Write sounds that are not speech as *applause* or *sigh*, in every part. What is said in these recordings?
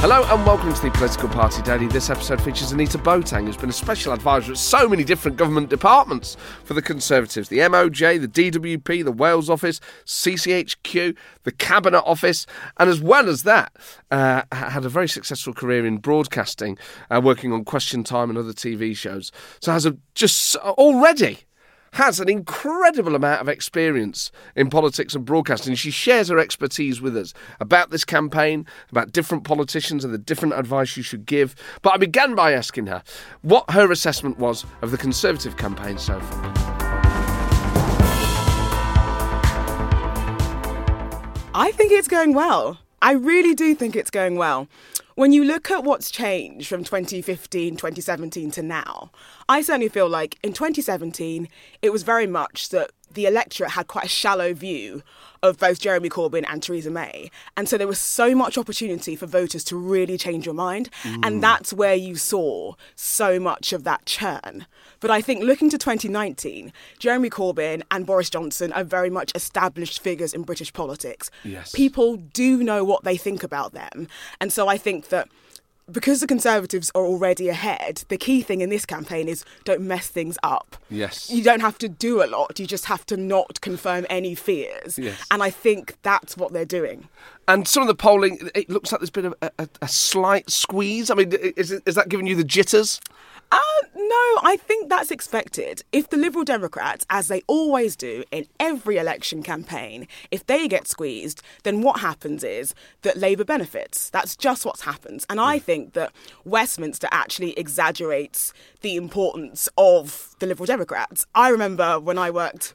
Hello and welcome to the Political Party Daily. This episode features Anita Boateng, who's been a special advisor at so many different government departments for the Conservatives the MOJ, the DWP, the Wales Office, CCHQ, the Cabinet Office, and as well as that, uh, had a very successful career in broadcasting, uh, working on Question Time and other TV shows. So has a just already has an incredible amount of experience in politics and broadcasting. She shares her expertise with us about this campaign, about different politicians and the different advice you should give. But I began by asking her what her assessment was of the Conservative campaign so far. I think it's going well. I really do think it's going well. When you look at what's changed from 2015, 2017 to now, I certainly feel like in 2017, it was very much that the electorate had quite a shallow view of both Jeremy Corbyn and Theresa May. And so there was so much opportunity for voters to really change your mind. Mm. And that's where you saw so much of that churn. But I think looking to 2019, Jeremy Corbyn and Boris Johnson are very much established figures in British politics. Yes. People do know what they think about them. And so I think that because the Conservatives are already ahead, the key thing in this campaign is don't mess things up. Yes. You don't have to do a lot, you just have to not confirm any fears. Yes. And I think that's what they're doing. And some of the polling, it looks like there's been a, a, a slight squeeze. I mean, is, is that giving you the jitters? Uh, no, I think that's expected. If the Liberal Democrats, as they always do in every election campaign, if they get squeezed, then what happens is that Labour benefits. That's just what happens. And I think that Westminster actually exaggerates the importance of the Liberal Democrats. I remember when I worked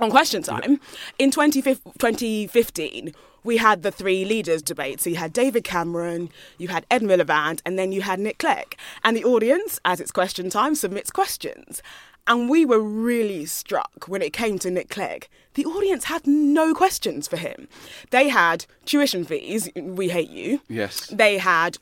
on Question Time in 2015 we had the three leaders debate. So you had David Cameron, you had Ed Miliband, and then you had Nick Clegg. And the audience, as it's question time, submits questions. And we were really struck when it came to Nick Clegg. The audience had no questions for him. They had tuition fees, we hate you. Yes. They had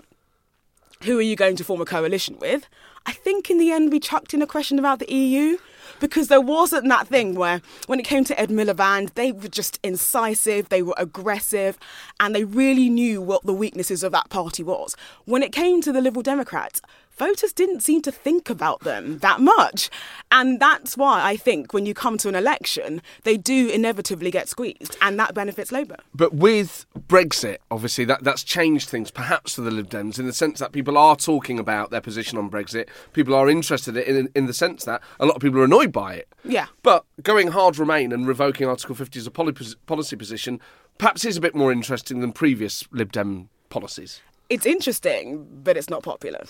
who are you going to form a coalition with? I think in the end we chucked in a question about the EU because there wasn't that thing where when it came to Ed Miliband, they were just incisive, they were aggressive, and they really knew what the weaknesses of that party was. When it came to the Liberal Democrats, voters didn't seem to think about them that much. And that's why I think when you come to an election, they do inevitably get squeezed, and that benefits Labour. But with Brexit, obviously, that, that's changed things perhaps for the Lib Dems in the sense that people are talking about their position on Brexit. People are interested in, in, in the sense that a lot of people are annoyed by it. Yeah. But going hard Remain and revoking Article 50 as a policy position perhaps is a bit more interesting than previous Lib Dem policies. It's interesting, but it's not popular.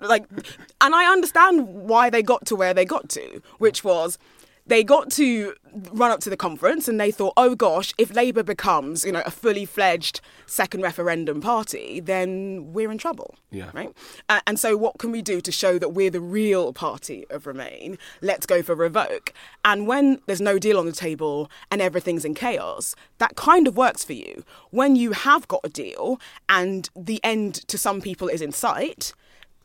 Like, and I understand why they got to where they got to, which was they got to run up to the conference and they thought, oh gosh, if Labour becomes, you know, a fully fledged second referendum party, then we're in trouble. Yeah. Right. Uh, and so, what can we do to show that we're the real party of Remain? Let's go for revoke. And when there's no deal on the table and everything's in chaos, that kind of works for you. When you have got a deal and the end to some people is in sight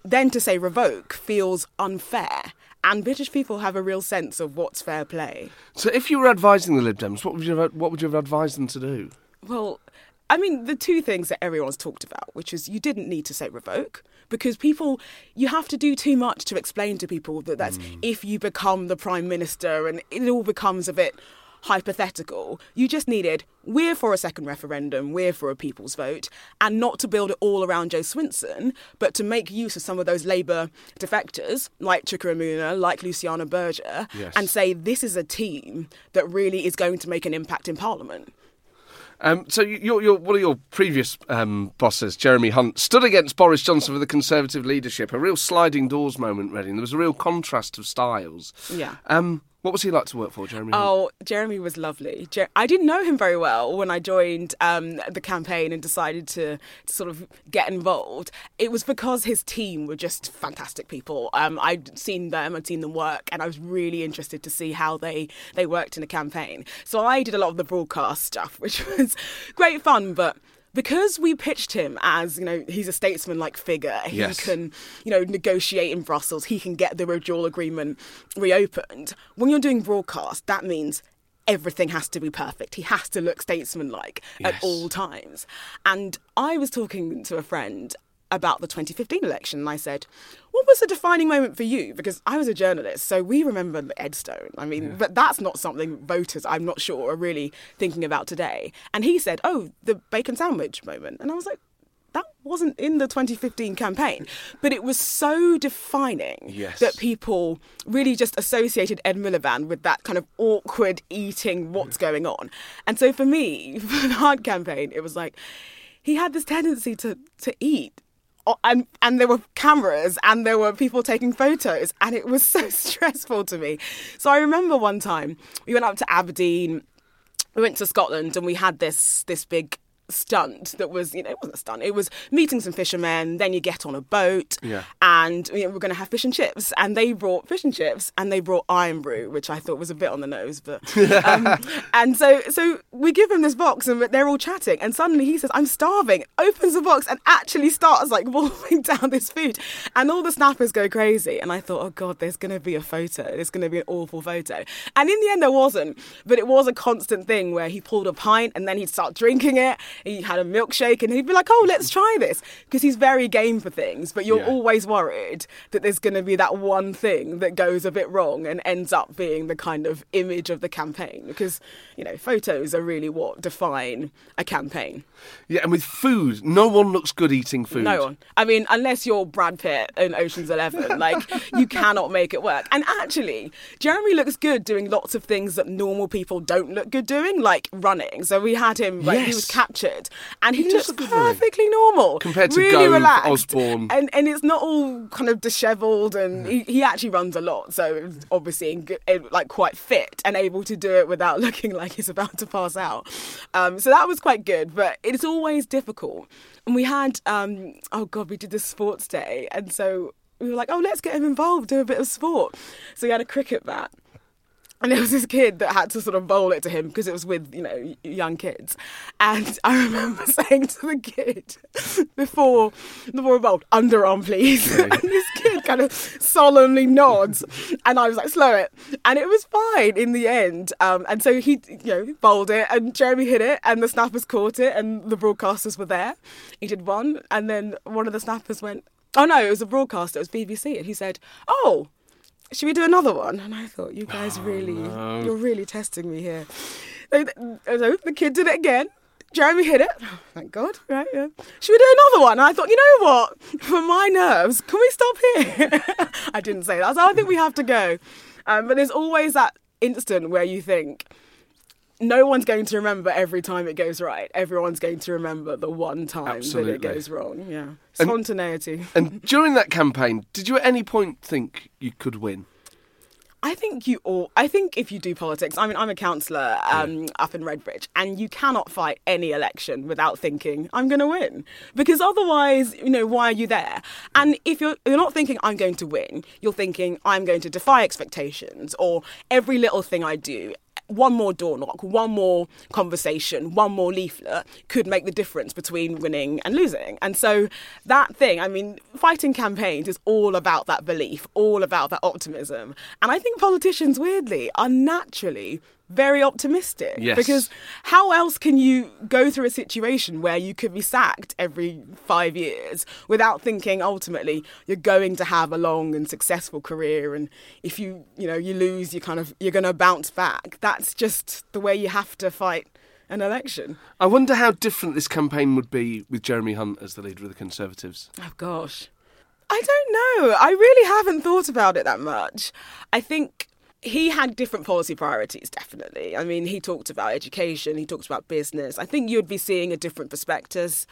then to say revoke feels unfair. And British people have a real sense of what's fair play. So, if you were advising the Lib Dems, what would you have, what would you have advised them to do? Well, I mean, the two things that everyone's talked about, which is you didn't need to say revoke because people, you have to do too much to explain to people that that's mm. if you become the prime minister and it all becomes a bit hypothetical. You just needed, we're for a second referendum, we're for a people's vote, and not to build it all around Jo Swinson, but to make use of some of those Labour defectors, like Chuka like Luciana Berger, yes. and say this is a team that really is going to make an impact in Parliament. Um, so you- your, your, one of your previous um, bosses, Jeremy Hunt, stood against Boris Johnson for the Conservative leadership. A real sliding doors moment, Reading. There was a real contrast of styles. Yeah. Um, what was he like to work for, Jeremy Oh, Jeremy was lovely. Jer- I didn't know him very well when I joined um, the campaign and decided to, to sort of get involved. It was because his team were just fantastic people. Um, I'd seen them, I'd seen them work, and I was really interested to see how they, they worked in a campaign. So I did a lot of the broadcast stuff, *laughs* which was great fun, but because we pitched him as you know he's a statesman-like figure Yes. he can you know negotiate in brussels he can get the withdrawal agreement reopened when you're doing broadcast that means everything has to be perfect he has to look statesman-like Yes. at all times and i was talking to a friend about the 2015 election and i said what was the defining moment for you because i was a journalist so we remember the edstone i mean but that's not something voters i'm not sure are really thinking about today and he said oh the bacon sandwich moment and i was like that wasn't in the 2015 campaign, but it was so defining Yes. that people really just associated Ed Miliband with that kind of awkward eating what's mm. going on. And so for me, *laughs* for the hard campaign, it was like he had this tendency to to eat. Oh, And and there were cameras and there were people taking photos and it was *laughs* so stressful to me. So I remember one time we went up to Aberdeen we went to Scotland and we had this this big stunt that was you know it wasn't a stunt. It was meeting some fishermen then you get on a boat Yeah. and you know, we're going to have fish and chips. And they brought fish and chips and they brought Irn-Bru which I thought was a bit on the nose but *laughs* um, and so so we give him this box and they're all chatting and suddenly he says I'm starving opens the box and actually starts like *laughs* wolfing down this food. And all the snappers go crazy and I thought oh god there's going to be a photo. There's going to be an awful photo. And in the end there wasn't but it was a constant thing where he pulled a pint and then he'd start drinking it he had a milkshake and he'd be like oh let's *laughs* try this because he's very game for things but you're Yeah. always worried that there's going to be that one thing that goes a bit wrong and ends up being the kind of image of the campaign because you know photos are really what define a campaign Yeah, and with food, no one looks good eating food. no one. I mean, unless you're Brad Pitt in Ocean's Eleven, *laughs* like you cannot make it work. And actually, Jeremy looks good doing lots of things that normal people don't look good doing, like running. So we had him, like he was captured, and he, does looks perfectly normal Compared to really Gove, relaxed. Osborne. and and it's not all kind of dishevelled, and he, he actually runs a lot, so obviously like quite fit and able to do it without *laughs* looking like he's about to pass out. Um, so that was quite good, but it's always difficult. And we had um, oh god, we did the sports day, and so we were like, oh, let's get him involved, do a bit of sport. So we had a cricket bat. And there was this kid that had to sort of bowl it to him because it was with, you know, young kids. And *laughs* I remember *laughs* saying to the kid *laughs* before the we bowled, underarm please. and this kid kind of solemnly nods. And I was like, slow it. And it was fine in the end. Um, and so he, you know, bowled it and Jeremy hit it and the snappers caught it and the broadcasters were there. He did one and then one of the snappers went, oh no, it was a broadcaster, it was BBC. And he said, oh, should we do another one? And I thought, you guys really, you're really testing me here. So the kid did it again. Jeremy hit it. Oh, thank God. Right, yeah. Should we do another one? And I thought, you know what? For my nerves, can we stop here? *laughs* I didn't say that. So I think we have to go. Um, but there's always that instant where you think, no one's going to remember every time it goes right. Everyone's going to remember the one time that it goes wrong. Yeah. Spontaneity. And during that campaign, did you at any point think you could win? I think you all. I think if you do politics, I mean, I'm a councillor um, up in Redbridge, and you cannot fight any election without thinking I'm going to win, because otherwise, you know, why are you there? And if you're you're not thinking I'm going to win, you're thinking I'm going to defy expectations, or every little thing I do. One more door knock, one more conversation, one more leaflet could make the difference between winning and losing. And so that thing, I mean, fighting campaigns is all about that belief, all about that optimism. And I think politicians, weirdly, are naturally very optimistic. Yes. Because how else can you go through a situation where you could be sacked every five years without thinking ultimately you're going to have a long and successful career and if you you know you lose you kind of you're going to bounce back that's just the way you have to fight an election I wonder how different this campaign would be with Jeremy Hunt as the leader of the Conservatives. oh gosh i don't know i really haven't thought about it that much i think he had different policy priorities, definitely. I mean, he talked about education, he talked about business. I think you'd be seeing a different perspectives.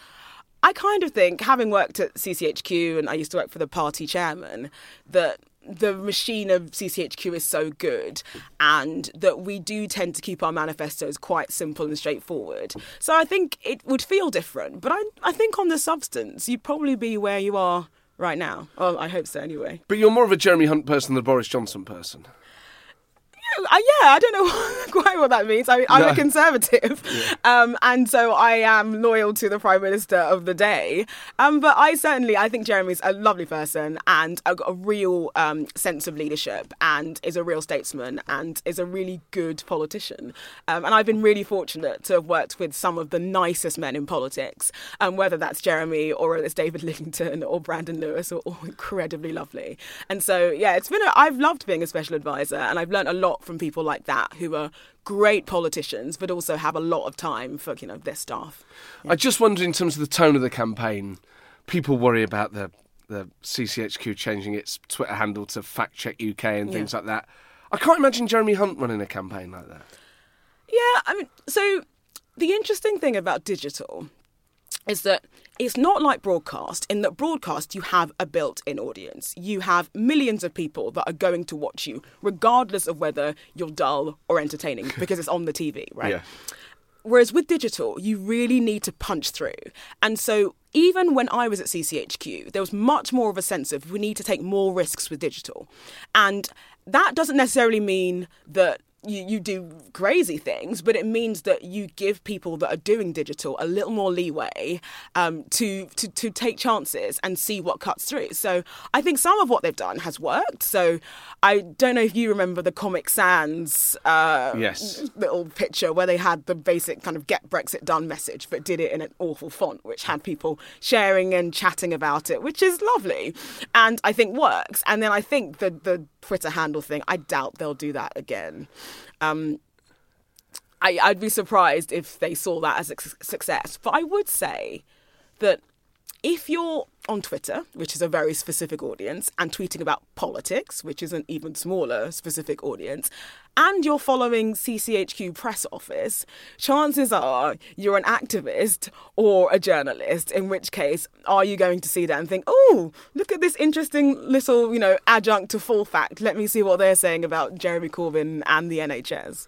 I kind of think, having worked at CCHQ and I used to work for the party chairman, that the machine of CCHQ is so good and that we do tend to keep our manifestos quite simple and straightforward. So I think it would feel different. But I, I think on the substance, you'd probably be where you are right now. Well, I hope so anyway. But you're more of a Jeremy Hunt person than a Boris Johnson person. Uh, yeah, I don't know *laughs* quite what that means. I, I'm No. a conservative, um, and so I am loyal to the prime minister of the day. Um, but I certainly, I think Jeremy's a lovely person and a, a real um, sense of leadership, and is a real statesman, and is a really good politician. Um, and I've been really fortunate to have worked with some of the nicest men in politics, um, whether that's Jeremy or it's David *laughs* Lidington or Brandon Lewis, are all incredibly lovely. And so, yeah, it's been. A, I've loved being a special advisor, and I've learned a lot from people like that who are great politicians, but also have a lot of time for you know their staff. I just wonder, in terms of the tone of the campaign, people worry about the the CCHQ changing its Twitter handle to Fact Check UK and things like that. I can't imagine Jeremy Hunt running a campaign like that. Yeah, I mean, so the interesting thing about digital is that it's not like broadcast in that broadcast you have a built-in audience you have millions of people that are going to watch you regardless of whether you're dull or entertaining *laughs* because it's on the tv right Yeah. Whereas with digital, you really need to punch through. And so even when I was at CCHQ, there was much more of a sense of we need to take more risks with digital. And that doesn't necessarily mean that you, you do crazy things, but it means that you give people that are doing digital a little more leeway um, to, to to take chances and see what cuts through. So I think some of what they've done has worked. So I don't know if you remember the Comic Sans uh, Yes. little picture where they had the basic kind of get Brexit done message, but did it in an awful font, which had people sharing and chatting about it, which is lovely and I think works. And then I think the, the Twitter handle thing, I doubt they'll do that again. Um, I, I'd be surprised if they saw that as a success. But I would say that if you're on Twitter, which is a very specific audience, and tweeting about politics, which is an even smaller specific audience, and you're following CCHQ press office, chances are you're an activist or a journalist, in which case, are you going to see that and think, oh, look at this interesting little, you know, adjunct to full fact. Let me see what they're saying about Jeremy Corbyn and the NHS.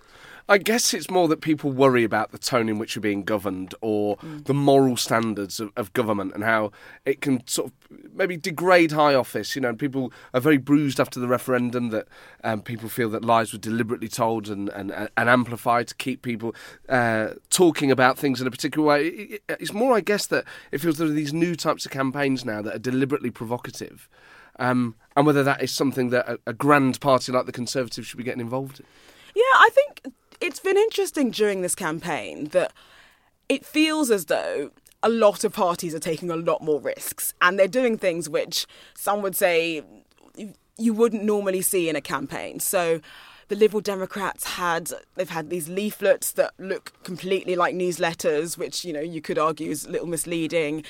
I guess it's more that people worry about the tone in which you're being governed or the moral standards of, of government and how it can sort of maybe degrade high office. You know, people are very bruised after the referendum that um, people feel that lies were deliberately told and, and, and amplified to keep people uh, talking about things in a particular way. It- it- It's more, I guess, that it feels there are these new types of campaigns now that are deliberately provocative. Um, and whether that is something that a, a grand party like the Conservatives should be getting involved in. Yeah, I think it's been interesting during this campaign that it feels as though a lot of parties are taking a lot more risks and they're doing things which some would say you wouldn't normally see in a campaign. So the Liberal Democrats had they've had these leaflets that look completely like newsletters, which you know you could argue is a little misleading.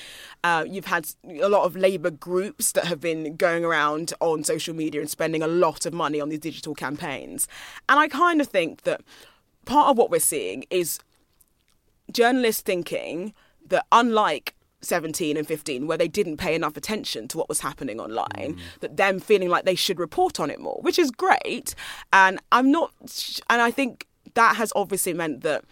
Uh, you've had a lot of Labour groups that have been going around on social media and spending a lot of money on these digital campaigns, and I kind of think that part of what we're seeing is journalists thinking that unlike 17 and 15 where they didn't pay enough attention to what was happening online mm. that them feeling like they should report on it more which is great. And i'm not and i think that has obviously meant that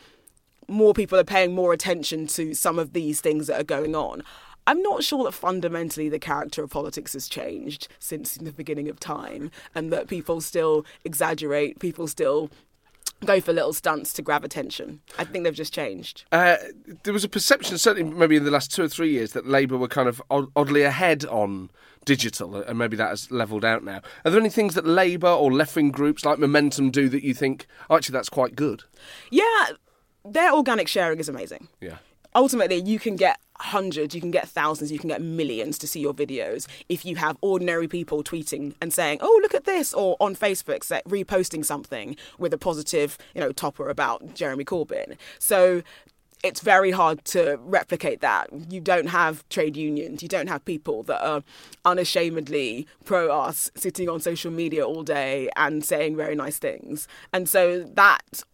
more people are paying more attention to some of these things that are going on. I'm not sure that fundamentally the character of politics has changed since the beginning of time, and that people still exaggerate, people still go for little stunts to grab attention. I think they've just changed. Uh, there was a perception, certainly maybe in the last two or three years, that Labour were kind of odd- oddly ahead on digital, and maybe that has levelled out now. Are there any things that Labour or left wing groups like Momentum do that you think, oh, actually, that's quite good? Yeah, their organic sharing is amazing. Yeah. Ultimately, you can get hundreds, you can get thousands, you can get millions to see your videos if you have ordinary people tweeting and saying, "Oh, look at this," or on Facebook say, reposting something with a positive, you know, topper about Jeremy Corbyn. So it's very hard to replicate that. You don't have trade unions. You don't have people that are unashamedly pro us sitting on social media all day and saying very nice things. And so that's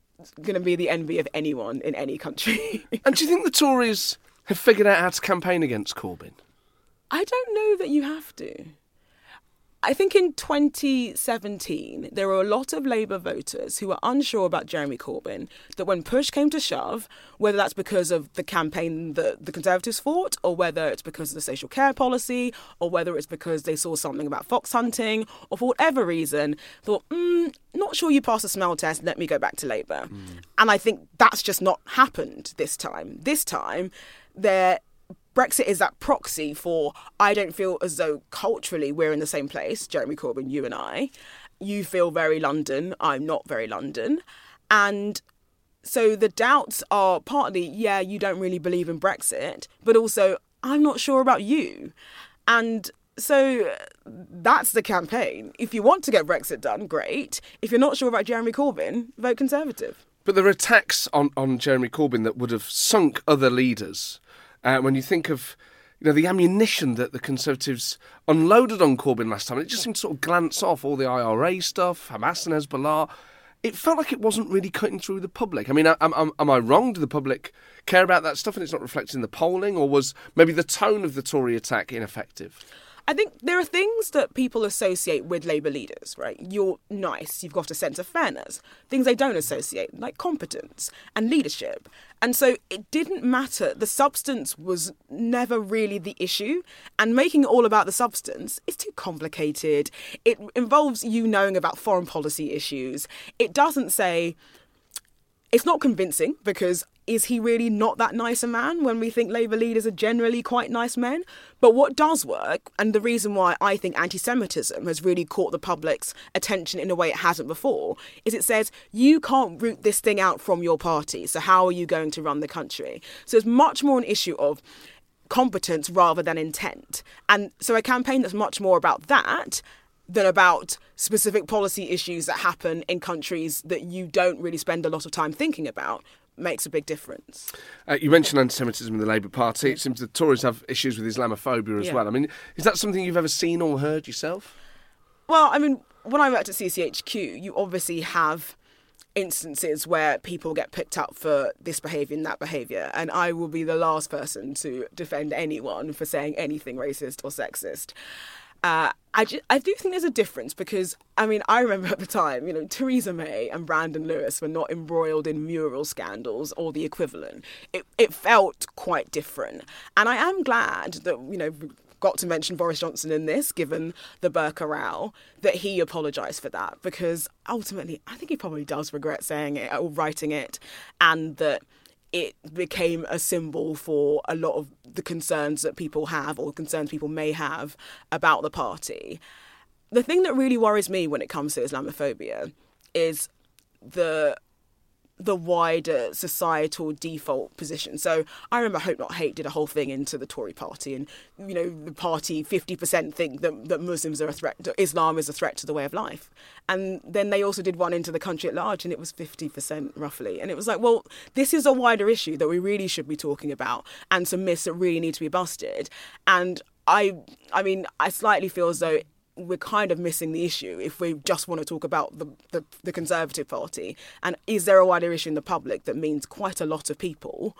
going to be the envy of anyone in any country. and do you think the Tories have figured out how to campaign against Corbyn? I don't know that you have to. I think in 2017, there were a lot of Labour voters who were unsure about Jeremy Corbyn, that when push came to shove, whether that's because of the campaign that the Conservatives fought, or whether it's because of the social care policy, or whether it's because they saw something about fox hunting, or for whatever reason, thought, mm, not sure you passed the smell test, let me go back to Labour. Mm. And I think that's just not happened this time. This time, there Brexit is that proxy for I don't feel as though culturally we're in the same place, Jeremy Corbyn, you and I. You feel very London, I'm not very London. And so the doubts are partly, yeah, you don't really believe in Brexit, but also, I'm not sure about you. And so that's the campaign. If you want to get Brexit done, great. If you're not sure about Jeremy Corbyn, vote Conservative. But there are attacks on, on Jeremy Corbyn that would have sunk other leaders uh, when you think of you know the ammunition that the Conservatives unloaded on Corbyn last time, it just seemed to sort of glance off all the IRA stuff, Hamas and Hezbollah. It felt like it wasn't really cutting through the public. I mean, am, am, am I wrong? Do the public care about that stuff and it's not reflected in the polling, or was maybe the tone of the Tory attack ineffective? I think there are things that people associate with Labour leaders, right? You're nice, you've got a sense of fairness. Things they don't associate, like competence and leadership. And so it didn't matter. The substance was never really the issue. And making it all about the substance is too complicated. It involves you knowing about foreign policy issues. It doesn't say, it's not convincing because is he really not that nice a man when we think Labour leaders are generally quite nice men? But what does work, and the reason why I think anti Semitism has really caught the public's attention in a way it hasn't before, is it says you can't root this thing out from your party, so how are you going to run the country? So it's much more an issue of competence rather than intent. And so a campaign that's much more about that than about specific policy issues that happen in countries that you don't really spend a lot of time thinking about makes a big difference. Uh, you mentioned anti-Semitism in the Labour Party. It seems the Tories have issues with Islamophobia as yeah. well. I mean, is that something you've ever seen or heard yourself? Well, I mean, when I worked at CCHQ, you obviously have instances where people get picked up for this behaviour and that behaviour, and I will be the last person to defend anyone for saying anything racist or sexist. Uh, I, I do think there's a difference because, I mean, I remember at the time, you know, Theresa May and Brandon Lewis were not embroiled in mural scandals or the equivalent. It, it felt quite different. And I am glad that, you know, got to mention Boris Johnson in this, given the Burqa row, that he apologised for that because ultimately I think he probably does regret saying it or writing it and that it became a symbol for a lot of the concerns that people have or concerns people may have about the party. The thing that really worries me when it comes to Islamophobia is the the wider societal default position. So I remember Hope Not Hate did a whole thing into the Tory party, and you know the party fifty percent think that, that Muslims are a threat, Islam is a threat to the way of life, and then they also did one into the country at large, and it was fifty percent roughly, and it was like, well, this is a wider issue that we really should be talking about, and some myths that really need to be busted, and I, I mean, I slightly feel as though we're kind of missing the issue if we just want to talk about the, the, the, Conservative Party. And is there a wider issue in the public that means quite a lot of people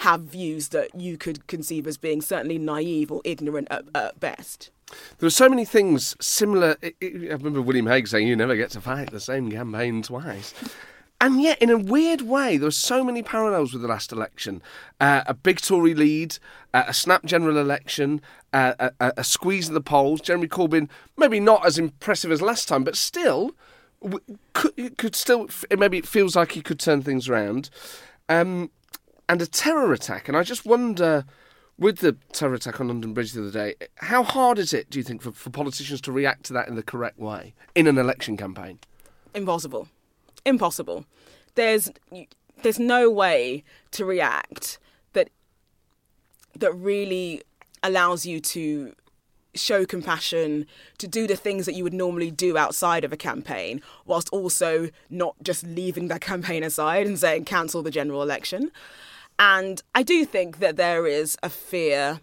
have views that you could conceive as being certainly naive or ignorant at, at best? There are so many things similar. I remember William Hague saying, You never get to fight the same campaign twice. And yet, in a weird way, there are so many parallels with the last election. Uh, a big Tory lead, uh, a snap general election, uh, a, a, squeeze of the polls. Jeremy Corbyn, maybe not as impressive as last time, but still, could, could still, maybe it feels like he could turn things around. Um, and a terror attack. And I just wonder, with the terror attack on London Bridge the other day, how hard is it, do you think, for, for politicians to react to that in the correct way in an election campaign? Impossible impossible. There's there's no way to react that that really allows you to show compassion, to do the things that you would normally do outside of a campaign, whilst also not just leaving that *laughs* campaign aside and saying cancel the general election. And I do think that there is a fear,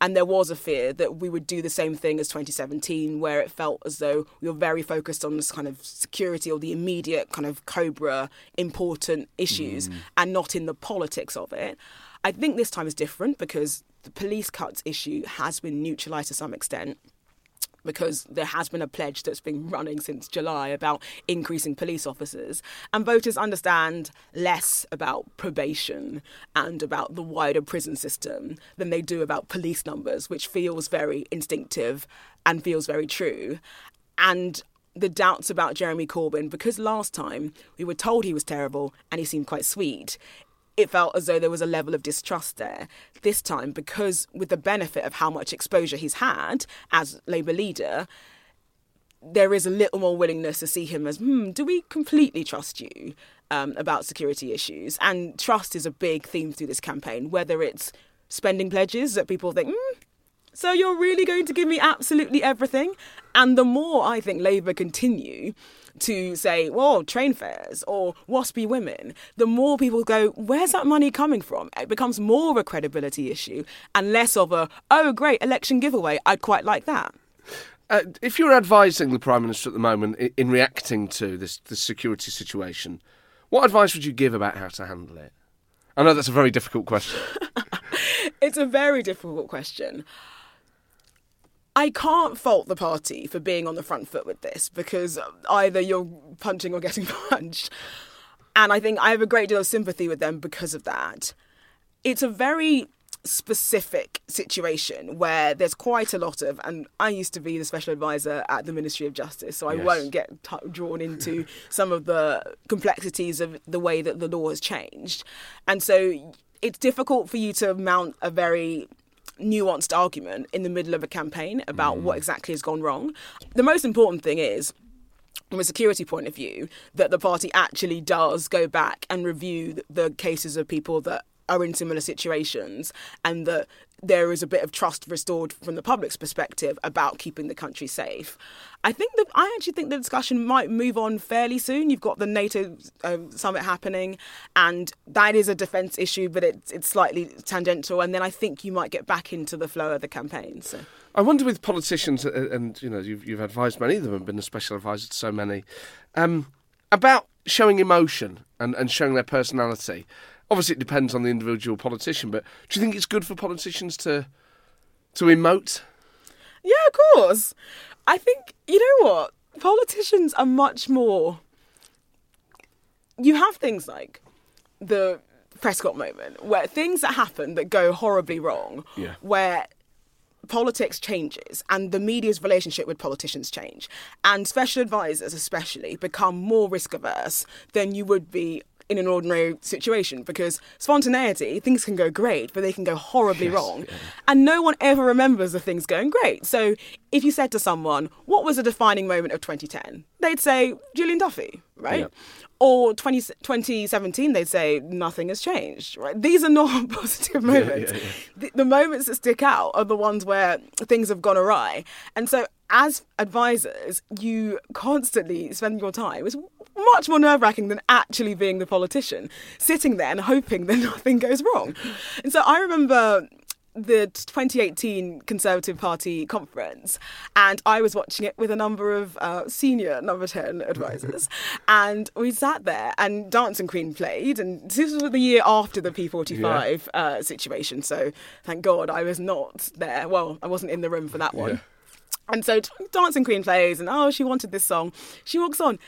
and there was a fear that we would do the same thing as 2017, where it felt as though we were very focused on this kind of security or the immediate kind of Cobra important issues mm. and not in the politics of it. I think this time is different because the police cuts issue has been neutralised to some extent because there has been a pledge that's been running since July about increasing police officers. And voters understand less about probation and about the wider prison system than they do about police numbers, which feels very instinctive and feels very true. And the doubts about Jeremy Corbyn, because last time we were told he was terrible and he seemed quite sweet, it felt as though there was a level of distrust there. This time, because with the benefit of how much exposure he's had as Labour leader, there is a little more willingness to see him as, hmm, do we completely trust you um, about security issues? And trust is a big theme through this campaign, whether it's spending pledges that people think, hmm, so you're really going to give me absolutely everything? And the more I think Labour continue to say, well, train fares or WASPI women, the more people go, where's that money coming from? It becomes more of a credibility issue and less of a, oh, great, election giveaway. I'd quite like that. Uh, if you were advising the Prime Minister at the moment in, in reacting to this, this security situation, what advice would you give about how to handle it? I know that's a very difficult question. *laughs* It's a very difficult question. I can't fault the party for being on the front foot with this because either you're punching or getting *laughs* punched. And I think I have a great deal of sympathy with them because of that. It's a very specific situation where there's quite a lot of, and I used to be the special advisor at the Ministry of Justice, so I Yes. won't get t- drawn into *laughs* some of the complexities of the way that the law has changed. And so it's difficult for you to mount a very nuanced argument in the middle of a campaign about what mm. exactly has gone wrong. The most important thing is from a security point of view, that the party actually does go back and review the cases of people that are in similar situations and that there is a bit of trust restored from the public's perspective about keeping the country safe. I think that I actually think the discussion might move on fairly soon. You've got the NATO um, summit happening, and that is a defence issue, but it's it's slightly tangential. And then I think you might get back into the flow of the campaign. So. I wonder with politicians, uh, and you know, you've, you've advised many of them and been a special advisor to so many, um, about showing emotion and, and showing their personality. Obviously, it depends on the individual politician, but do you think it's good for politicians to to emote? Yeah, of course. I think you know what politicians are much more. You have things like the Prescott moment, where things that happen that go horribly wrong, Yeah. where politics changes and the media's relationship with politicians change and special advisors especially become more risk averse than you would be in an ordinary situation because spontaneity things can go great but they can go horribly wrong. and no one ever remembers the things going great. So if you said to someone what was a defining moment of 2010 they'd say gillian duffy right? Yeah. or 20, 2017 they'd say nothing has changed right? These are not *laughs* positive moments. yeah, yeah. the, the moments that stick out are the ones where things have gone awry. And so, as advisors, you constantly spend your time. It's much more nerve wracking than actually being the politician, sitting there and hoping that *laughs* nothing goes wrong. And so, I remember the 2018 Conservative Party conference, and I was watching it with a number of uh, senior number 10 advisors. *laughs* and we sat there, and Dancing Queen played, and this was the year after the P45 uh, situation. So thank God I was not there. Well, I wasn't in the room for that one. Yeah. And so Dancing Queen plays, and oh, she wanted this song. She walks on,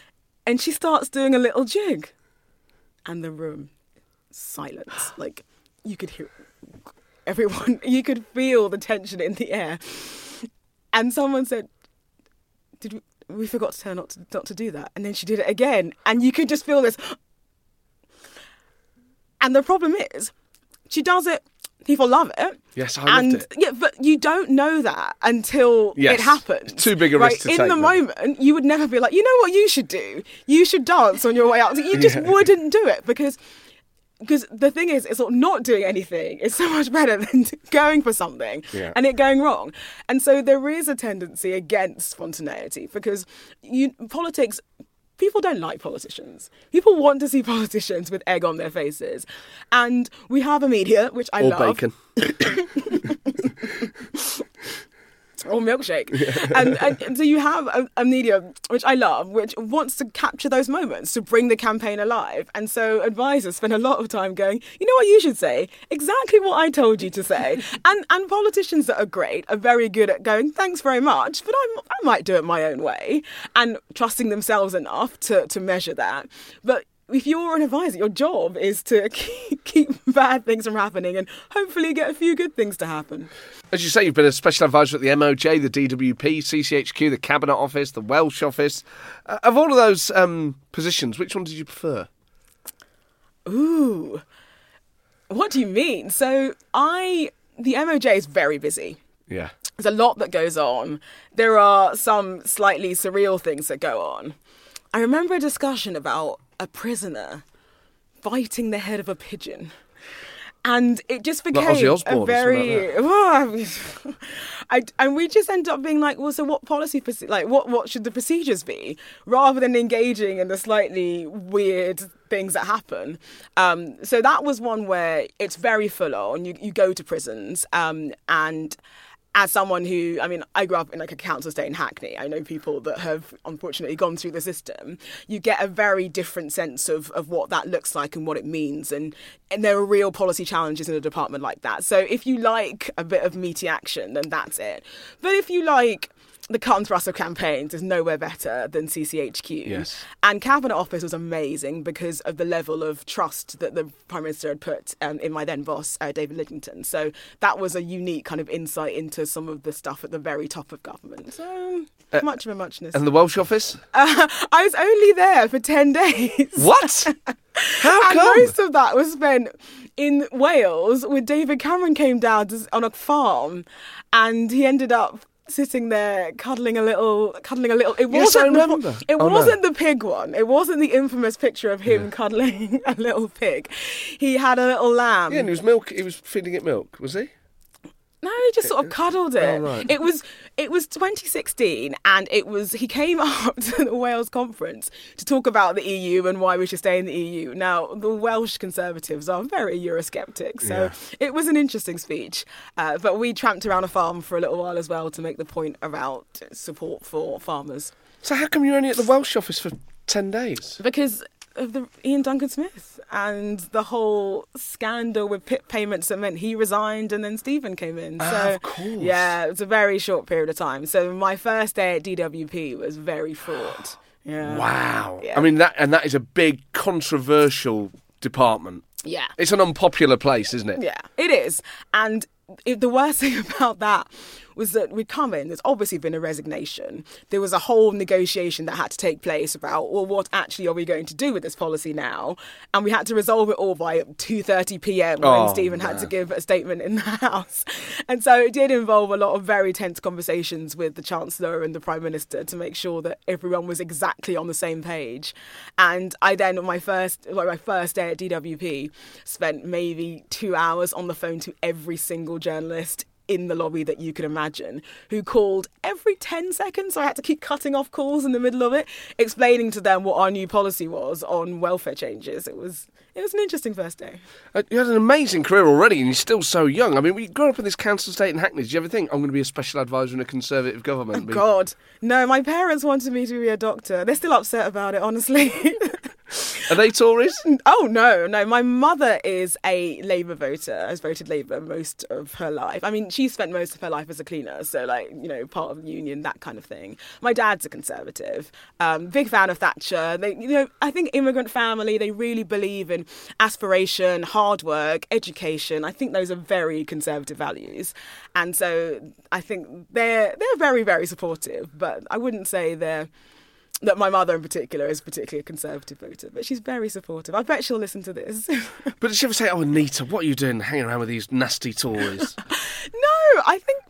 and she starts doing a little jig, and the room silence. Like you could hear everyone. *laughs* You could feel the tension in the air. And someone said, "Did we, we forgot to her not to not to do that?" And then she did it again, and you could just feel this. And the problem is, she does it. People love it. Yes, I loved and it. yeah, but you don't know that until Yes, it happens. too big a right? risk to In the moment, you would never be like, you know what you should do? You should dance on your way out. You just *laughs* Yeah. wouldn't do it because because the thing is, it's not not doing anything is so much better *laughs* than going for something Yeah. and it going wrong. And so there is a tendency against spontaneity because you politics people don't like politicians. People want to see *laughs* politicians with egg on their faces. And we have a media, which I or love. bacon. *laughs* *laughs* or milkshake. *laughs* and, and, and so you have a, media, which I love, which wants to capture those moments to bring the campaign alive. And so advisors spend a lot of time going, you know what you should say? Exactly what I told you to say. *laughs* and and politicians that are great are very good at going, thanks very much, but I'm, I might do it my own way and trusting themselves enough to, to measure that. But if you're an advisor, your job is to *laughs* keep bad things from happening and hopefully get a few good things to happen. As you say, you've been a special advisor at the MOJ, the DWP, CCHQ, the Cabinet Office, the Welsh Office. Uh, of all of those um, positions, which one did you prefer? Ooh, what do you mean? So I, the MOJ is very busy. Yeah. There's a lot that goes on. There are some slightly surreal things that go on. I remember a discussion about a prisoner biting the head of a pigeon. And it just became Osbourne a very, *laughs* I, and we just end up being like, well, so what policy, like, what what should the procedures be, rather than engaging in the slightly weird things that happen. Um, so that was one where it's very full on. You you go to prisons, um, and as someone who, I mean, I grew up in like a council estate in Hackney. I know people that have unfortunately gone through the system. You get a very different sense of, of what that looks like and what it means. And, and there are real policy challenges in a department like that. So if you like a bit of meaty action, then that's it. But if you like the cut and thrust of campaigns is nowhere better than CCHQ. Yes. And Cabinet Office was amazing because of the level of trust that the Prime Minister had put um, in my then boss, uh, David Lidington. So that was a unique kind of insight into some of the stuff at the very top of government. So much of a muchness. And the Welsh Office? Uh, *laughs* I was only there for 10 days. What? *laughs* How and come? most of that was spent in Wales with David Cameron came down on a farm and he ended up sitting there cuddling a little cuddling a little it Yes, I wasn't the- remember. it Oh, wasn't the pig one it wasn't the infamous picture of him cuddling *laughs* a little pig he had a little lamb Yeah, and he was milk. He was feeding it milk, was he? No, he just sort of cuddled it. Oh, right. It was it was 2016, and it was he came *laughs* up to the Wales conference to talk about the EU and why we should stay in the EU. Now, the Welsh Conservatives are very Eurosceptic, so Yeah. it was an interesting speech. Uh, but we tramped around a farm for a little while as well to make the point about support for farmers So how come you're only at the Welsh Office for 10 days? because of the Iain Duncan Smith and the whole scandal with PIP payments that meant he resigned and then Stephen came in. Ah, So of course. yeah, it was a very short period of time. So my first day at DWP was very fraught. *gasps* Yeah. Wow. Yeah. I mean, that and that is a big controversial department. Yeah. It's an unpopular place, isn't it? Yeah, it is. And it, the worst *laughs* thing about that was that we'd come in, there's obviously been a resignation. There was a whole negotiation that had to take place about, well, what actually are we going to do with this policy now? And we had to resolve it all by 2.30 p.m. when Oh, Stephen had to give a statement in the *laughs* House. And so it did involve a lot of very tense conversations with the Chancellor and the Prime Minister to make sure that everyone was exactly on the same page. And I then, on my first, like my first day at DWP, spent maybe two hours on the phone to every single journalist in the lobby that you could imagine who called every 10 seconds so i had to keep cutting off calls in the middle of it explaining to them what our new policy was on welfare changes it was it was an interesting first day Uh, You had an amazing career already, and you're still so young. I mean, we grew up in this council estate in Hackney. Did you ever think I'm going to be a special advisor in a Conservative government? Be- god no my parents wanted me to be a doctor they're still upset about it honestly *laughs* Are they Tories? Oh no, no. My mother is a Labour voter. Has voted Labour most of her life. I mean, she spent most of her life as a cleaner, so like you know, part of the union, that kind of thing. My dad's a Conservative. Um, big fan of Thatcher. They, you know, I think immigrant family. They really believe in aspiration, hard work, education. I think those are very Conservative values, and so I think they're they're very very supportive. But I wouldn't say they're that my mother in particular is particularly a conservative voter, but she's very supportive. I bet she'll listen to this. *laughs* But did she ever say, "Oh, Anita, what are you doing, hanging around with these nasty Tories"? *laughs* no, I think.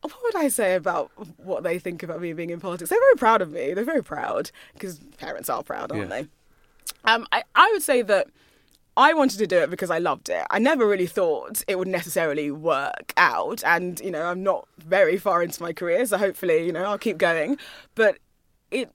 What would I say about what they think about me being in politics? They're very proud of me. They're very proud because parents are proud, aren't Yeah. they? Um, I, I would say that I wanted to do it because I loved it. I never really thought it would necessarily work out. And, you know, I'm not very far into my career, so hopefully, you know, I'll keep going. But it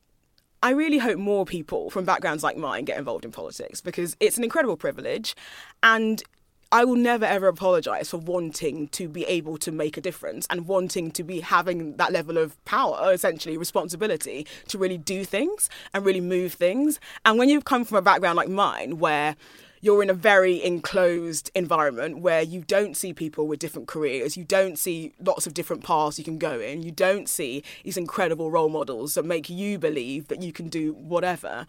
I really hope more people from backgrounds like mine get involved in politics because it's an incredible privilege and I will never ever apologize for wanting to be able to make a difference and wanting to be having that level of power, essentially responsibility to really do things and really move things. And when you've come from a background like mine where you're in a very enclosed environment where you don't see people with different careers, you don't see lots of different paths you can go in, you don't see these incredible role models that make you believe that you can do whatever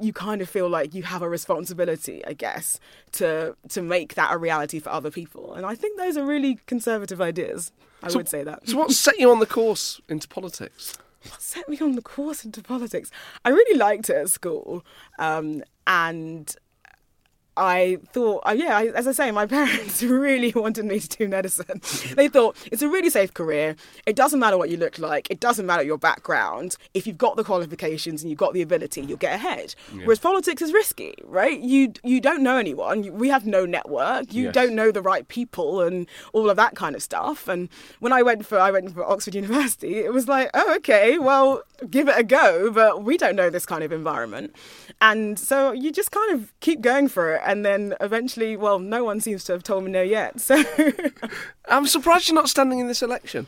you kind of feel like you have a responsibility, I guess, to to make that a reality for other people. And I think those are really conservative ideas. I So- would say that. So, what set you on the course into politics? What set me on the course into politics? I really liked it at school, um, and I thought, uh, yeah, I, as I say, my *laughs* parents really wanted me to do medicine. they thought it's a really safe career. It doesn't matter what you look like. It doesn't matter your background. If you've got the qualifications and you've got the ability, you'll get ahead. Whereas politics is risky, right? You you don't know anyone. You- We have no network. You Yes. don't know the right people and all of that kind of stuff. And when I went for I went for Oxford University, it was like, oh, okay, well, give it a go. But we don't know this kind of environment, and so you just kind of keep going for it. And then eventually, well, no one seems to have told me no yet. So *laughs* I'm surprised you're not standing in this election.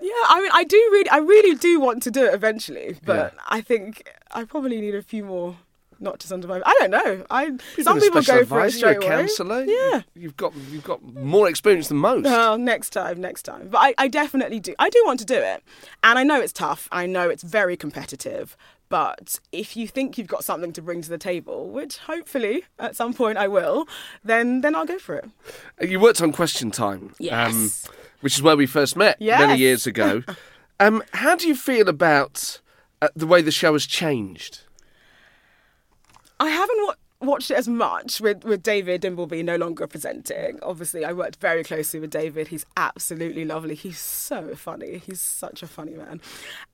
yeah, I mean, I do really, I really do want to do it eventually, but Yeah. I think I probably need a few more notches under my. I don't know. I You've some people go for it advisor, you're straight a away. Yeah. You've got you've got more experience than most. Well, next time, next time. But I, I definitely do. I do want to do it. And I know it's tough. I know it's very competitive. But if you think you've got something to bring to the table, which hopefully at some point I will, then then I'll go for it. You worked on Question Time, um, Yes. which is where we first met many years ago. *laughs* um, how do you feel about uh, the way the show has changed? I haven't wa- watched it as much with, with David Dimbleby no longer presenting. Obviously, I worked very closely with David. He's absolutely lovely. He's so funny. He's such a funny man.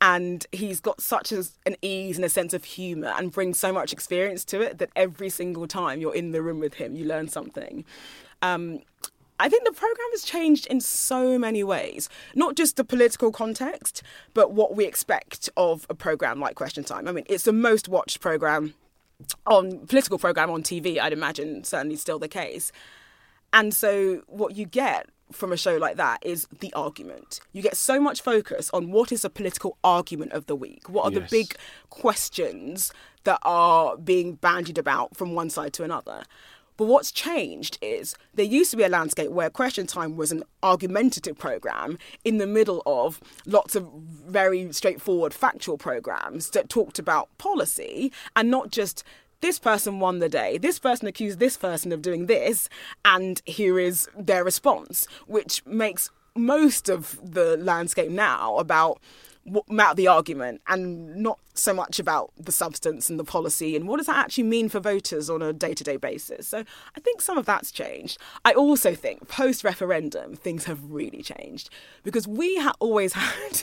And he's got such a, an ease and a sense of humour and brings so much experience to it that every single time you're in the room with him, you learn something. Um, I think the program has changed in so many ways. Not just the political context, but what we expect of a program like Question Time. I mean, it's the most watched program on political program on TV. I'd imagine certainly still the case. And so what you get from a show like that is the argument. You get so much focus on what is the political argument of the week. What are Yes. the big questions that are being bandied about from one side to another? But what's changed is there used to be a landscape where Question Time was an argumentative program in the middle of lots of very straightforward factual programs that talked about policy and not just this person won the day, this person accused this person of doing this, and here is their response, which makes most of the landscape now about about the argument and not so much about the substance and the policy and what does that actually mean for voters on a day-to-day basis. So I think some of that's changed. I also think post-referendum things have really changed because we ha- always *laughs* had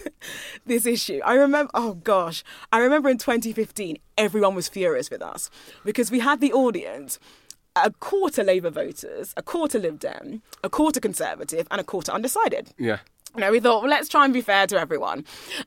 this issue. I remember, oh gosh, I remember in 2015 everyone was furious with us because we had the audience a quarter Labour voters, a quarter Lib Dem, a quarter Conservative, and a quarter undecided. Yeah. You know, we thought, well, let's try and be fair to everyone.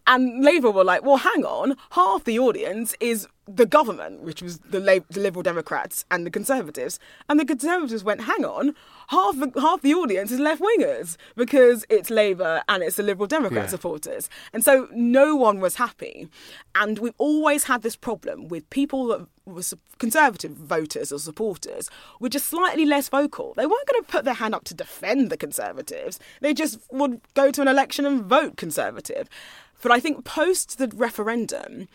And Labour were like, well, hang on, half the audience is the government, which was the, Lab- the Liberal Democrats and the Conservatives. And the Conservatives went, hang on, half the, half the audience is left wingers because it's Labour and it's the Liberal Democrat Yeah. supporters. And so no one was happy. And we've always had this problem with people that were Conservative voters or supporters were just slightly less vocal. They weren't going to put their hand up to defend the Conservatives. They just would go to an election and vote Conservative. But I think post the referendum,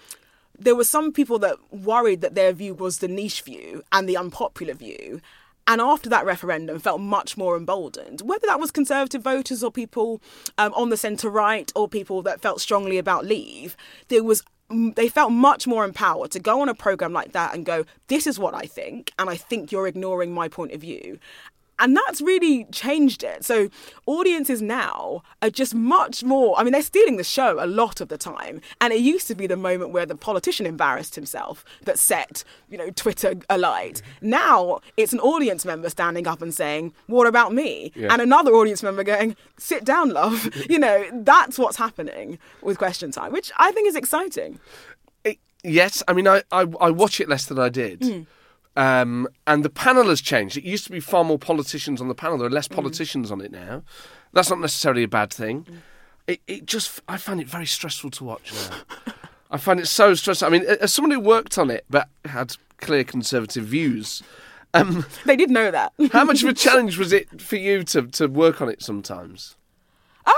there were some people that worried that their view was the niche view and the unpopular view. And after that referendum, felt much more emboldened. Whether that was Conservative voters or people um, on the centre right or people that felt strongly about Leave, there was they felt much more empowered to go on a program like that and go, "This is what I think, and I think you're ignoring my point of view." And that's really changed it. So audiences now are just much more. I mean, they're stealing the show a lot of the time, and it used to be the moment where the politician embarrassed himself that set you know Twitter alight. Now it's an audience member standing up and saying, "What about me?" Yeah. and another audience member going, "Sit down, love." *laughs* you know, that's what's happening with Question Time, which I think is exciting. It- yes, I mean, I, I, I watch it less than I did. Hmm. Um, and the panel has changed. It used to be far more politicians on the panel. There are less politicians on it now. That's not necessarily a bad thing. It, it just, I find it very stressful to watch now. *laughs* I find it so stressful. I mean, as someone who worked on it but had clear conservative views, um, They did know that. how much of a *laughs* challenge was it for you to, to work on it sometimes?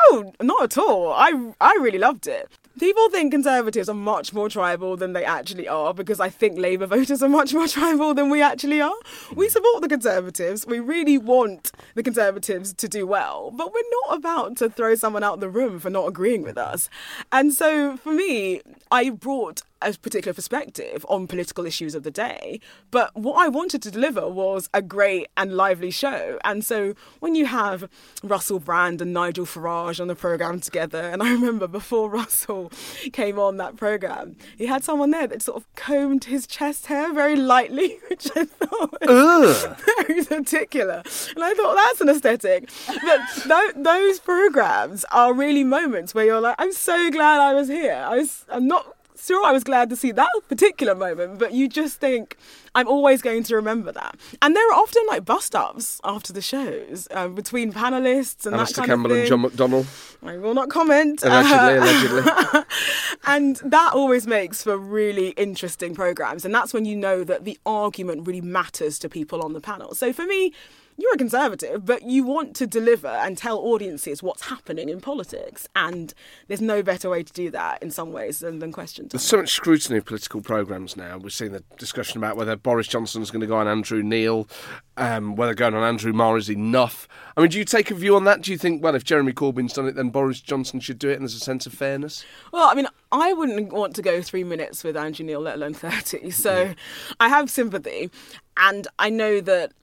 Oh, not at all. I I really loved it. People think conservatives are much more tribal than they actually are because I think Labour *laughs* voters are much more tribal than we actually are. We mm. support the Conservatives. We really want the Conservatives to do well, but we're not about to throw someone out of the room for not agreeing with us. And so for me, I brought a particular perspective on political issues of the day. But what I wanted to deliver was a great and lively show. And so when you have Russell Brand and Nigel Farage on the programme together, and I *laughs* remember before Russell came on that programme, he had someone there that sort of combed his chest hair very lightly, *laughs* which I thought was *laughs* very particular. And I thought that's an aesthetic. But th- those programmes are really moments where you're like, I'm so glad I was here. I was, I'm not sure I was glad to see that particular moment, but you just think I'm always going to remember that. And there are often like bust ups after the shows um, between panelists and Alastair that kind Campbell of and. John McDonnell, I will not comment. allegedly, Uh, allegedly. *laughs* and that always makes for really interesting programs. And that's when you know that the argument really matters to people on the panel. So for me, you're a conservative, but you want to deliver and tell audiences what's happening in politics. And there's no better way to do that in some ways than, than question time. There's so much scrutiny of political programmes now. We're seeing the discussion about whether Boris Johnson's going to go on Andrew Neil, um, whether going on Andrew Marr is enough. I mean, do you take a view on that? Do you think, well, if Jeremy Corbyn's done it, then Boris Johnson should do it and there's a sense of fairness? Well, I mean, I wouldn't want to go three minutes with Andrew Neil, let alone 30. So I have sympathy. And I know that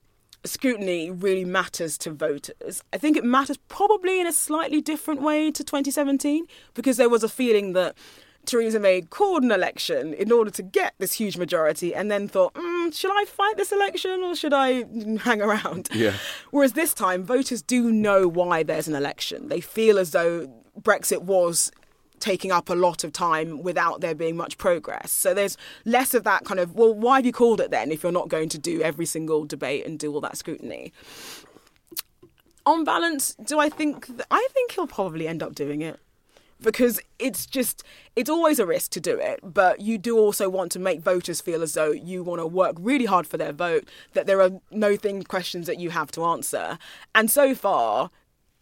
scrutiny really matters to voters. I think it matters probably in a slightly different way to 2017 because there was a feeling that Theresa May called an election in order to get this huge majority and then thought, mm, should I fight this election or should I *laughs* hang around? Yeah. Whereas this time, voters do know why there's an election. They feel as though Brexit was taking up a lot of time without there being much progress. So there's less of that kind of, well, why have you called it then if you're not going to do every single debate and do all that scrutiny? On balance, do I think, th- I think he'll probably end up doing it because it's just it's always a risk to do it but you do also want to make voters feel as though you want to work really hard for their vote that there are no thing questions that you have to answer and so far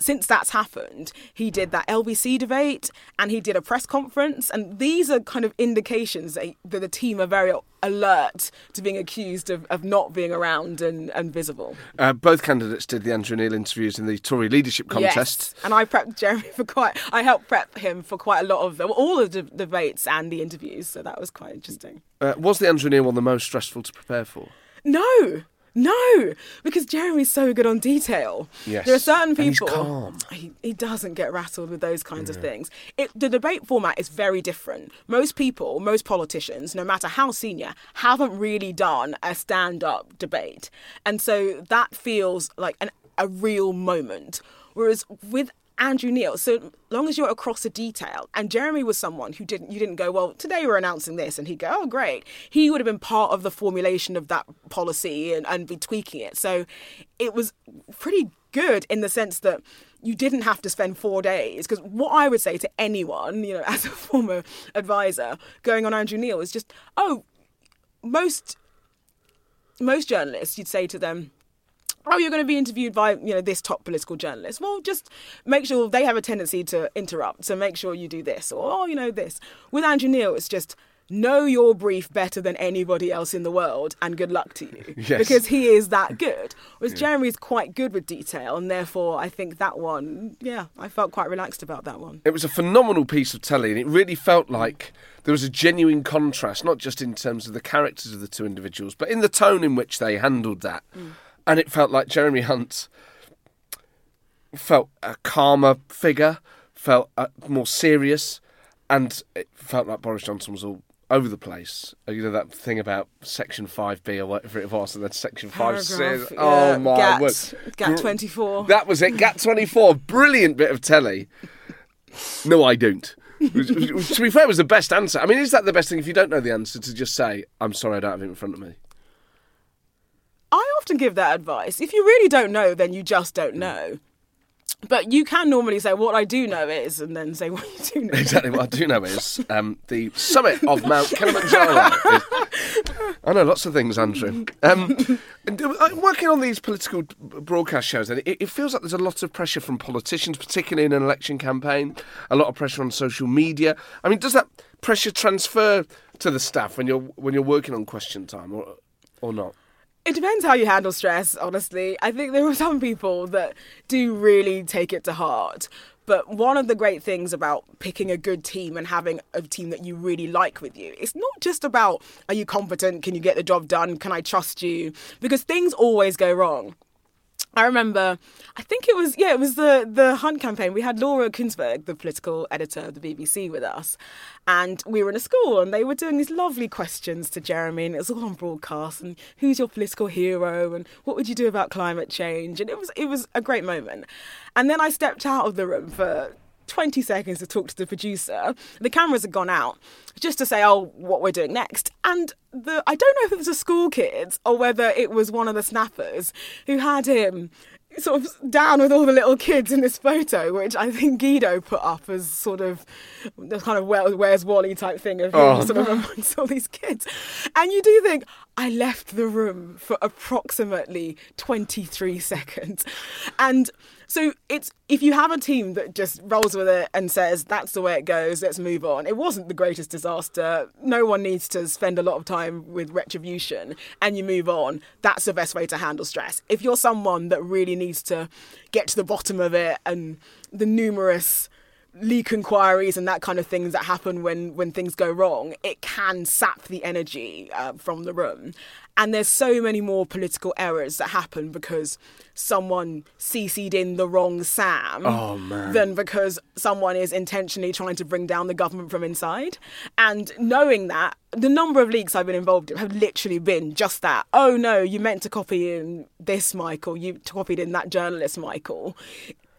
since that's happened, he did that LBC debate and he did a press conference. And these are kind of indications that, that the team are very alert to being accused of, of not being around and, and visible. Uh, both candidates did the Andrew Neil interviews in the Tory leadership contest. Yes. And I prepped Jeremy for quite, I helped prep him for quite a lot of them, all of the debates and the interviews. So that was quite interesting. Uh, was the Andrew Neil one the most stressful to prepare for? No, no, because Jeremy's so good on detail. Yes. There are certain people. calm. *sighs* He, he doesn't get rattled with those kinds of things. It, the debate format is very different. Most people, most politicians, no matter how senior, haven't really done a stand up debate. And so that feels like an, a real moment. Whereas with Andrew Neil, so long as you're across a detail, and Jeremy was someone who didn't, you didn't go, well, today we're announcing this, and he'd go, oh, great. He would have been part of the formulation of that policy and, and be tweaking it. So it was pretty good in the sense that you didn't have to spend four days. Because what I would say to anyone, you know, *laughs* as a former advisor, going on Andrew Neil is just, oh, most most journalists, you'd say to them, oh, you're going to be interviewed by you know this top political journalist. Well, just make sure they have a tendency to interrupt. So make sure you do this, or oh, you know this. With Andrew Neil, it's just know your brief better than anybody else in the world, and good luck to you, *laughs* Yes. because he is that *laughs* good. Whereas Jeremy's quite good with detail, and therefore I think that one, yeah, I felt quite relaxed about that one. It was a phenomenal piece of telly, and it really felt like there was a genuine contrast, not just in terms of the characters of the two individuals, but in the tone in which they handled that. Mm. And it felt like Jeremy Hunt felt a calmer figure, felt uh, more serious, and it felt like Boris Johnson was all over the place. Uh, You know that thing about Section Five B or whatever it was, and then Section Five C. Oh yeah, my GAT, word! GATT Gr- 24. That was it. GATT twenty four. Brilliant bit of telly. No, I don't. Which, to be fair, was the best answer. I mean, is that the best thing if you don't know the answer to just say, "I'm sorry, I don't have it in front of me." Often give that advice. If you really don't know, then you just don't know. But you can normally say, what I do know is, and then say *laughs* what you do know. Exactly what I do know is um, the summit of Mount Kilimanjaro. is- *laughs* I know lots of things, Andrew. Um, and, uh, working on these political b- broadcast shows, and it, it feels like there's a lot of pressure from politicians, particularly in an election campaign. A lot of pressure on social media. I mean, does that pressure transfer to the staff when you're when you're working on Question Time, or or not? It depends how you handle stress, honestly. I think there are some people that do really take it to heart. But one of the great things about picking a good team and having a team that you really like with you, it's not just about are you competent? Can you get the job done? Can I trust you? Because things always go wrong. I remember, I think it was, yeah, it was the, the Hunt campaign. We had Laura Kuenssberg, the political editor of the BBC, with us. And we were in a school and they were doing these lovely questions to Jeremy and it was all on broadcast and who's your political hero and what would you do about climate change? And it was, it was a great moment. And then I stepped out of the room for 20 seconds to talk to the producer. The cameras had gone out just to say, oh, what we're doing next. And the I don't know if it was a school kid or whether it was one of the snappers who had him sort of down with all the little kids in this photo, which I think Guido put up as sort of the kind of where, where's Wally type thing of him Oh. sort of amongst all these kids. And you do think, I left the room for approximately 23 seconds. And so it's if you have a team that just rolls with it and says that's the way it goes, let's move on. It wasn't the greatest disaster. No one needs to spend a lot of time with retribution and you move on. That's the best way to handle stress. If you're someone that really needs to get to the bottom of it and the numerous leak inquiries and that kind of things that happen when when things go wrong it can sap the energy uh, from the room and there's so many more political errors that happen because someone cc'd in the wrong sam Oh, than because someone is intentionally trying to bring down the government from inside. And knowing that the number of leaks I've been involved in have literally been just that. Oh no, you meant to copy in this Michael, you copied in that journalist Michael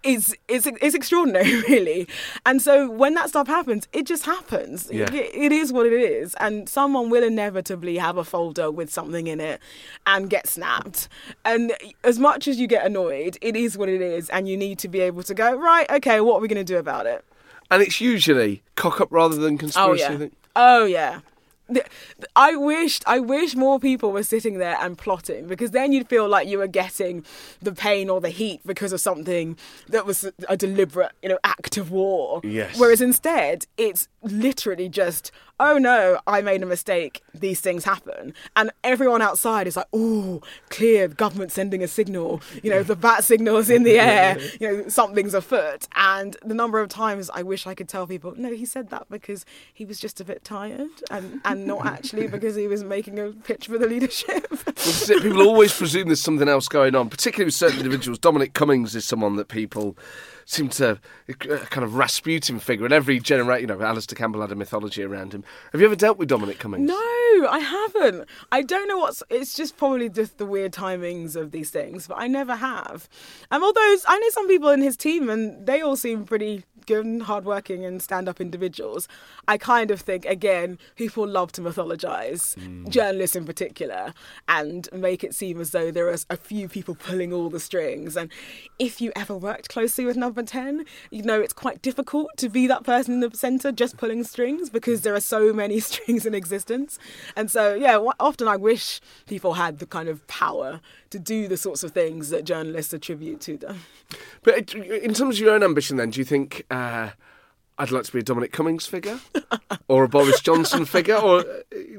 is is is extraordinary, *laughs* really. And so when that stuff happens, it just happens. Yeah. It, it is what it is, and someone will inevitably have a folder with something in it and get snapped. And as much as you get annoyed, it is what it is, and you need to be able to go right. Okay, what are we going to do about it? And it's usually cock up rather than Oh conspiracy. I yeah. Oh yeah. I wished I wish more people were sitting there and plotting because then you'd feel like you were getting the pain or the heat because of something that was a deliberate, you know, act of war. Yes. Whereas instead, it's literally just, oh no, I made a mistake. These things happen, and everyone outside is like, oh, clear, government sending a signal. You know, the bat signal's in the *laughs* air. You know, something's afoot. And the number of times I wish I could tell people, no, he said that because he was just a bit tired, and and not *laughs* actually because he was making a pitch for the leadership. It. People always presume there's something else going on, particularly with certain individuals. Dominic Cummings is someone that people seem to a kind of Rasputin figure, and every generation, you know, Alastair Campbell had a mythology around him. Have you ever dealt with Dominic Cummings? No, I haven't. I don't know what's. It's just probably just the weird timings of these things, but I never have. Um, although I know some people in his team, and they all seem pretty good and hardworking and stand-up individuals. I kind of think again, people love to mythologize mm. journalists in particular, and make it seem as though there are a few people pulling all the strings. And if you ever worked closely with Number Ten, you know it's quite difficult to be that person in the centre just pulling strings because there are so many *laughs* strings in existence. And so, yeah, often I wish people had the kind of power to do the sorts of things that journalists attribute to them. But uh, in terms of your own ambition, then, do you think uh, I'd like to be a Dominic Cummings figure, *laughs* or a Boris Johnson figure, or uh,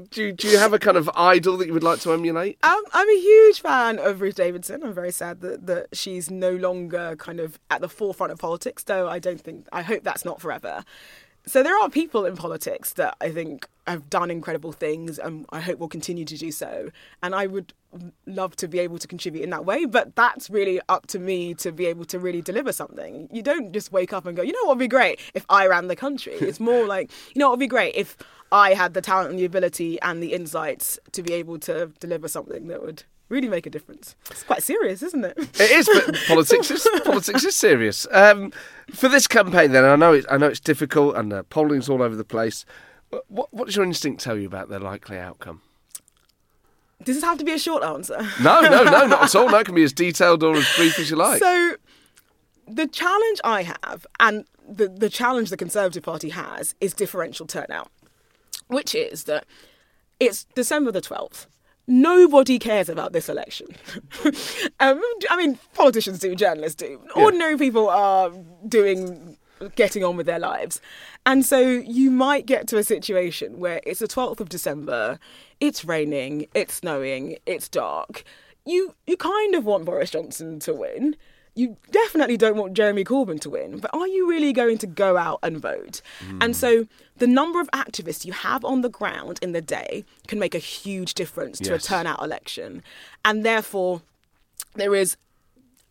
do do you have a kind of idol that you would like to emulate? Um, I'm a huge fan of Ruth Davidson. I'm very sad that, that she's no longer kind of at the forefront of politics, though I don't think, I hope that's not forever. So there are people in politics that I think have done incredible things and I hope will continue to do so. And I would love to be able to contribute in that way, but that's really up to me to be able to really deliver something. You don't just wake up and go, you know what would be great if I ran the country. It's more *laughs* like, you know what would be great if I had the talent and the ability and the insights to be able to deliver something that would really make a difference. It's quite serious, isn't it? It is, but *laughs* politics is politics is serious. Um, for this campaign, then I know it, I know it's difficult and uh, polling's all over the place. What, what does your instinct tell you about the likely outcome? Does this have to be a short answer? No, no, no, not at all. No, *laughs* it can be as detailed or as brief as you like. So, the challenge I have, and the, the challenge the Conservative Party has, is differential turnout, which is that it's December the 12th. Nobody cares about this election. *laughs* um, I mean, politicians do, journalists do. Ordinary people are doing, getting on with their lives. And so you might get to a situation where it's the 12th of December, it's raining, it's snowing, it's dark. You, you kind of want Boris Johnson to win you definitely don't want Jeremy Corbyn to win, but are you really going to go out and vote? Mm. And so the number of activists you have on the ground in the day can make a huge difference to yes. a turnout election. And therefore, there is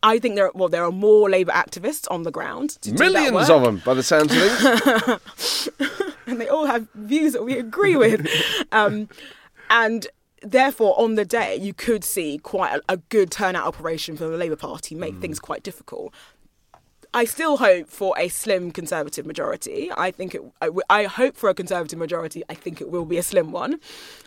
I think there, well, there are more Labour activists on the ground. Millions of them, by the sounds of things. *laughs* and they all have views that we agree with. *laughs* Um, and therefore, on the day, you could see quite a, a good turnout operation for the Labour Party, make mm. things quite difficult. I still hope for a slim Conservative majority. I think it. I, I hope for a Conservative majority. I think it will be a slim one.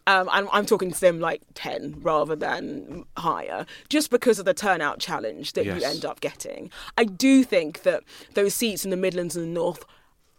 Um, I'm, I'm talking slim like ten rather than higher, just because of the turnout challenge that yes. you end up getting. I do think that those seats in the Midlands and the North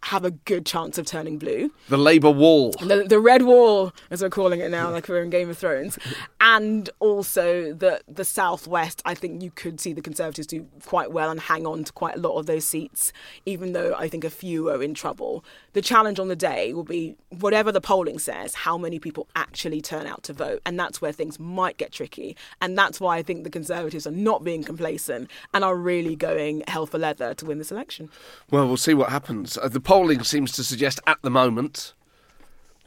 have a good chance of turning blue. The Labour wall. The, the, red wall, as we're calling it now, like we're in Game of Thrones. And also the, the Southwest, I think you could see the Conservatives do quite well and hang on to quite a lot of those seats, even though I think a few are in trouble. The challenge on the day will be whatever the polling says, how many people actually turn out to vote. And that's where things might get tricky. And that's why I think the Conservatives are not being complacent and are really going hell for leather to win this election. Well, we'll see what happens. Uh, the polling seems to suggest at the moment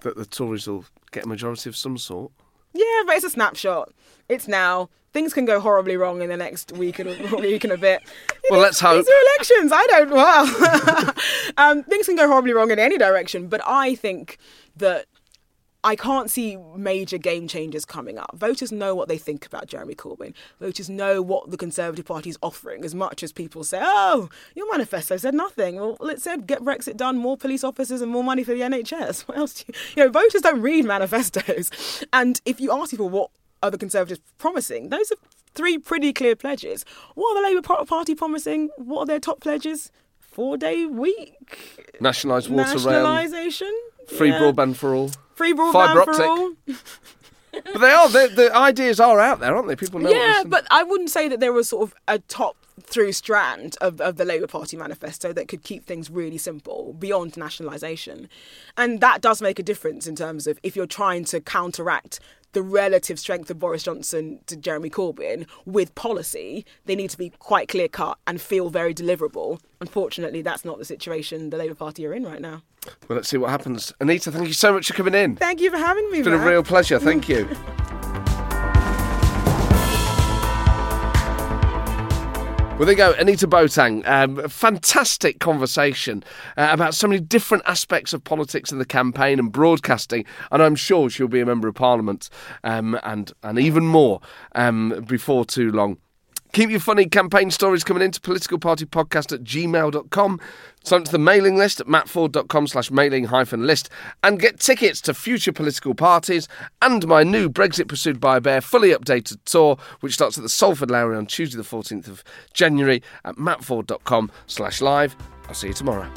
that the Tories will get a majority of some sort. Yeah, but it's a snapshot. It's now. Things can go horribly wrong in the next week and a *laughs* week and a bit. Well, let's hope. These are elections. I don't. Well, *laughs* um, things can go horribly wrong in any direction, but I think that I can't see major game changers coming up. Voters know what they think about Jeremy Corbyn. Voters know what the Conservative Party is offering, as much as people say, oh, your manifesto said nothing. Well, it said get Brexit done, more police officers, and more money for the NHS. *laughs* What else do you. You know, voters don't read manifestos. And if you ask people what the Conservatives promising, those are three pretty clear pledges. What are the Labour Party promising? What are their top pledges? Four day week? Nationalised water Nationalisation? Free yeah. broadband for all. Free broadband Fibre optic. for all. *laughs* but they are. The ideas are out there, aren't they? People know. Yeah, but I wouldn't say that there was sort of a top through strand of, of the Labour Party manifesto that could keep things really simple beyond nationalisation. And that does make a difference in terms of if you're trying to counteract the relative strength of Boris Johnson to Jeremy Corbyn with policy, they need to be quite clear cut and feel very deliverable. Unfortunately, that's not the situation the Labour Party are in right now. Well, let's see what happens. Anita, thank you so much for coming in. Thank you for having me. It's been Matt. a real pleasure. Thank you. *laughs* Well, there you go, Anita Boateng. Um, fantastic conversation uh, about so many different aspects of politics in the campaign and broadcasting, and I'm sure she'll be a member of Parliament um, and and even more um, before too long. Keep your funny campaign stories coming into politicalpartypodcast at gmail.com. Sign up to the mailing list at mattforde.com slash mailing hyphen list and get tickets to future political parties and my new Brexit Pursued by a Bear fully updated tour, which starts at the Salford Lowry on Tuesday the 14th of January at mattforde.com slash live. I'll see you tomorrow.